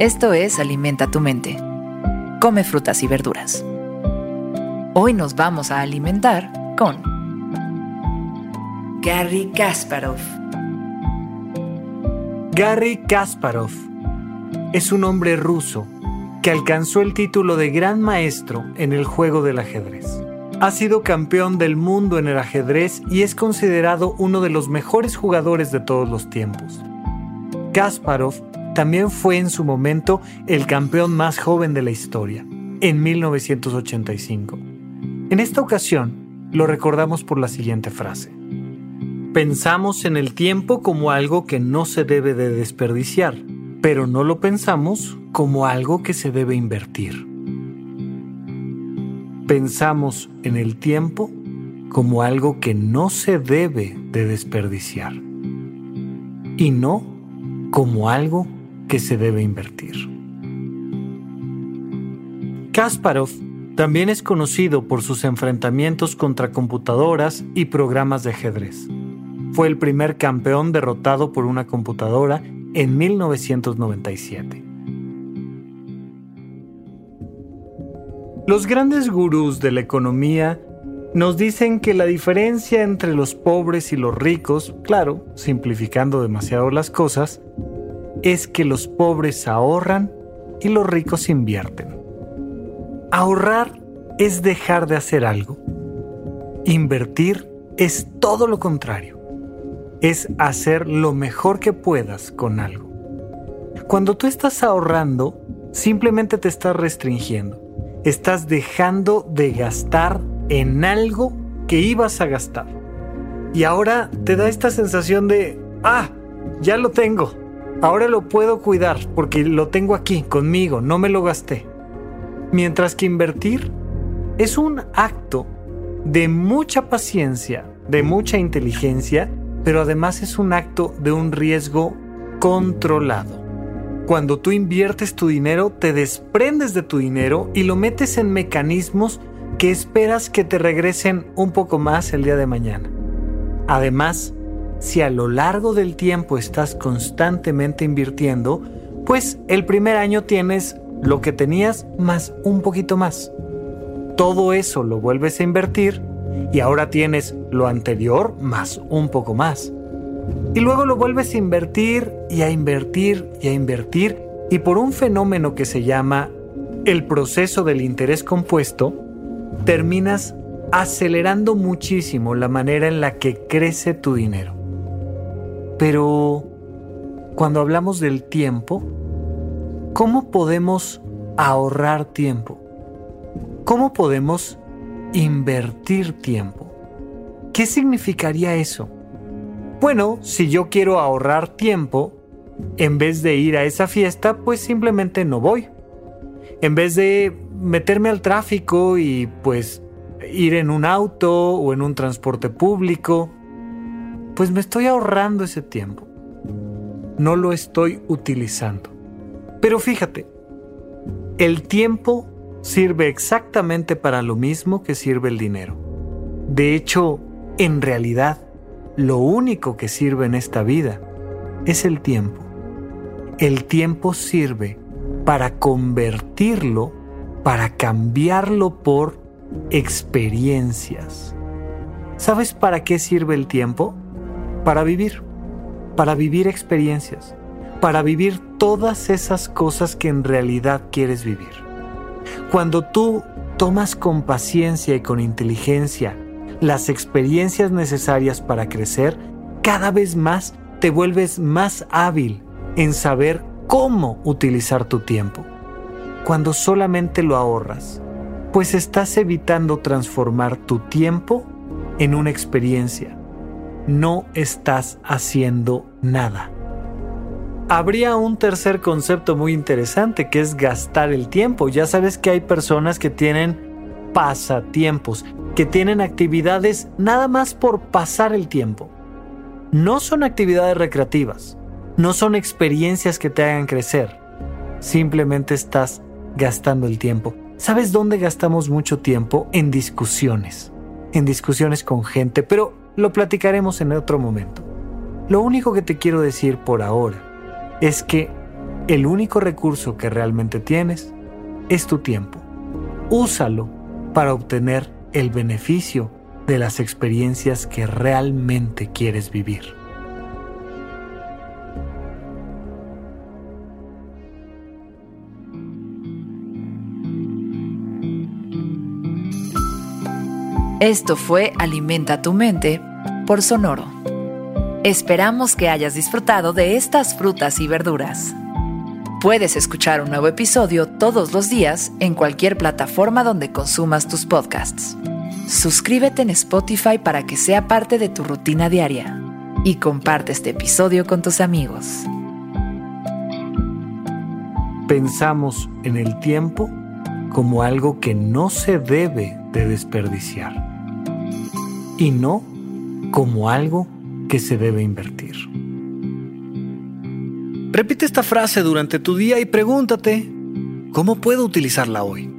Esto es Alimenta tu mente. Come frutas y verduras. Hoy nos vamos a alimentar con Gary Kasparov. Gary Kasparov es un hombre ruso que alcanzó el título de gran maestro en el juego del ajedrez. Ha sido campeón del mundo en el ajedrez y es considerado uno de los mejores jugadores de todos los tiempos. Kasparov también fue en su momento el campeón más joven de la historia, en 1985. En esta ocasión lo recordamos por la siguiente frase. Pensamos en el tiempo como algo que no se debe de desperdiciar, pero no lo pensamos como algo que se debe invertir. Pensamos en el tiempo como algo que no se debe de desperdiciar y no como algo que se debe invertir. Kasparov también es conocido por sus enfrentamientos contra computadoras y programas de ajedrez. Fue el primer campeón derrotado por una computadora en 1997. Los grandes gurús de la economía nos dicen que la diferencia entre los pobres y los ricos, claro, simplificando demasiado las cosas, es que los pobres ahorran y los ricos invierten. Ahorrar es dejar de hacer algo. Invertir es todo lo contrario. Es hacer lo mejor que puedas con algo. Cuando tú estás ahorrando, simplemente te estás restringiendo. Estás dejando de gastar en algo que ibas a gastar. Y ahora te da esta sensación de, ah, ya lo tengo. Ahora lo puedo cuidar porque lo tengo aquí conmigo, no me lo gasté. Mientras que invertir es un acto de mucha paciencia, de mucha inteligencia, pero además es un acto de un riesgo controlado. Cuando tú inviertes tu dinero, te desprendes de tu dinero y lo metes en mecanismos que esperas que te regresen un poco más el día de mañana. Además, si a lo largo del tiempo estás constantemente invirtiendo, pues el primer año tienes lo que tenías más un poquito más. Todo eso lo vuelves a invertir y ahora tienes lo anterior más un poco más. Y luego lo vuelves a invertir y a invertir y a invertir y por un fenómeno que se llama el proceso del interés compuesto, terminas acelerando muchísimo la manera en la que crece tu dinero. Pero cuando hablamos del tiempo, ¿cómo podemos ahorrar tiempo? ¿Cómo podemos invertir tiempo? ¿Qué significaría eso? Bueno, si yo quiero ahorrar tiempo, en vez de ir a esa fiesta, pues simplemente no voy. En vez de meterme al tráfico y pues ir en un auto o en un transporte público, pues me estoy ahorrando ese tiempo. No lo estoy utilizando. Pero fíjate, el tiempo sirve exactamente para lo mismo que sirve el dinero. De hecho, en realidad, lo único que sirve en esta vida es el tiempo. El tiempo sirve para convertirlo, para cambiarlo por experiencias. ¿Sabes para qué sirve el tiempo? Para vivir, para vivir experiencias, para vivir todas esas cosas que en realidad quieres vivir. Cuando tú tomas con paciencia y con inteligencia las experiencias necesarias para crecer, cada vez más te vuelves más hábil en saber cómo utilizar tu tiempo. Cuando solamente lo ahorras, pues estás evitando transformar tu tiempo en una experiencia no estás haciendo nada. Habría un tercer concepto muy interesante que es gastar el tiempo. Ya sabes que hay personas que tienen pasatiempos, que tienen actividades nada más por pasar el tiempo. No son actividades recreativas, no son experiencias que te hagan crecer. Simplemente estás gastando el tiempo. ¿Sabes dónde gastamos mucho tiempo? En discusiones. En discusiones con gente, pero lo platicaremos en otro momento. Lo único que te quiero decir por ahora es que el único recurso que realmente tienes es tu tiempo. Úsalo para obtener el beneficio de las experiencias que realmente quieres vivir. Esto fue Alimenta tu mente por Sonoro. Esperamos que hayas disfrutado de estas frutas y verduras. Puedes escuchar un nuevo episodio todos los días en cualquier plataforma donde consumas tus podcasts. Suscríbete en Spotify para que sea parte de tu rutina diaria y comparte este episodio con tus amigos. Pensamos en el tiempo como algo que no se debe de desperdiciar y no como algo que se debe invertir. Repite esta frase durante tu día y pregúntate, ¿cómo puedo utilizarla hoy?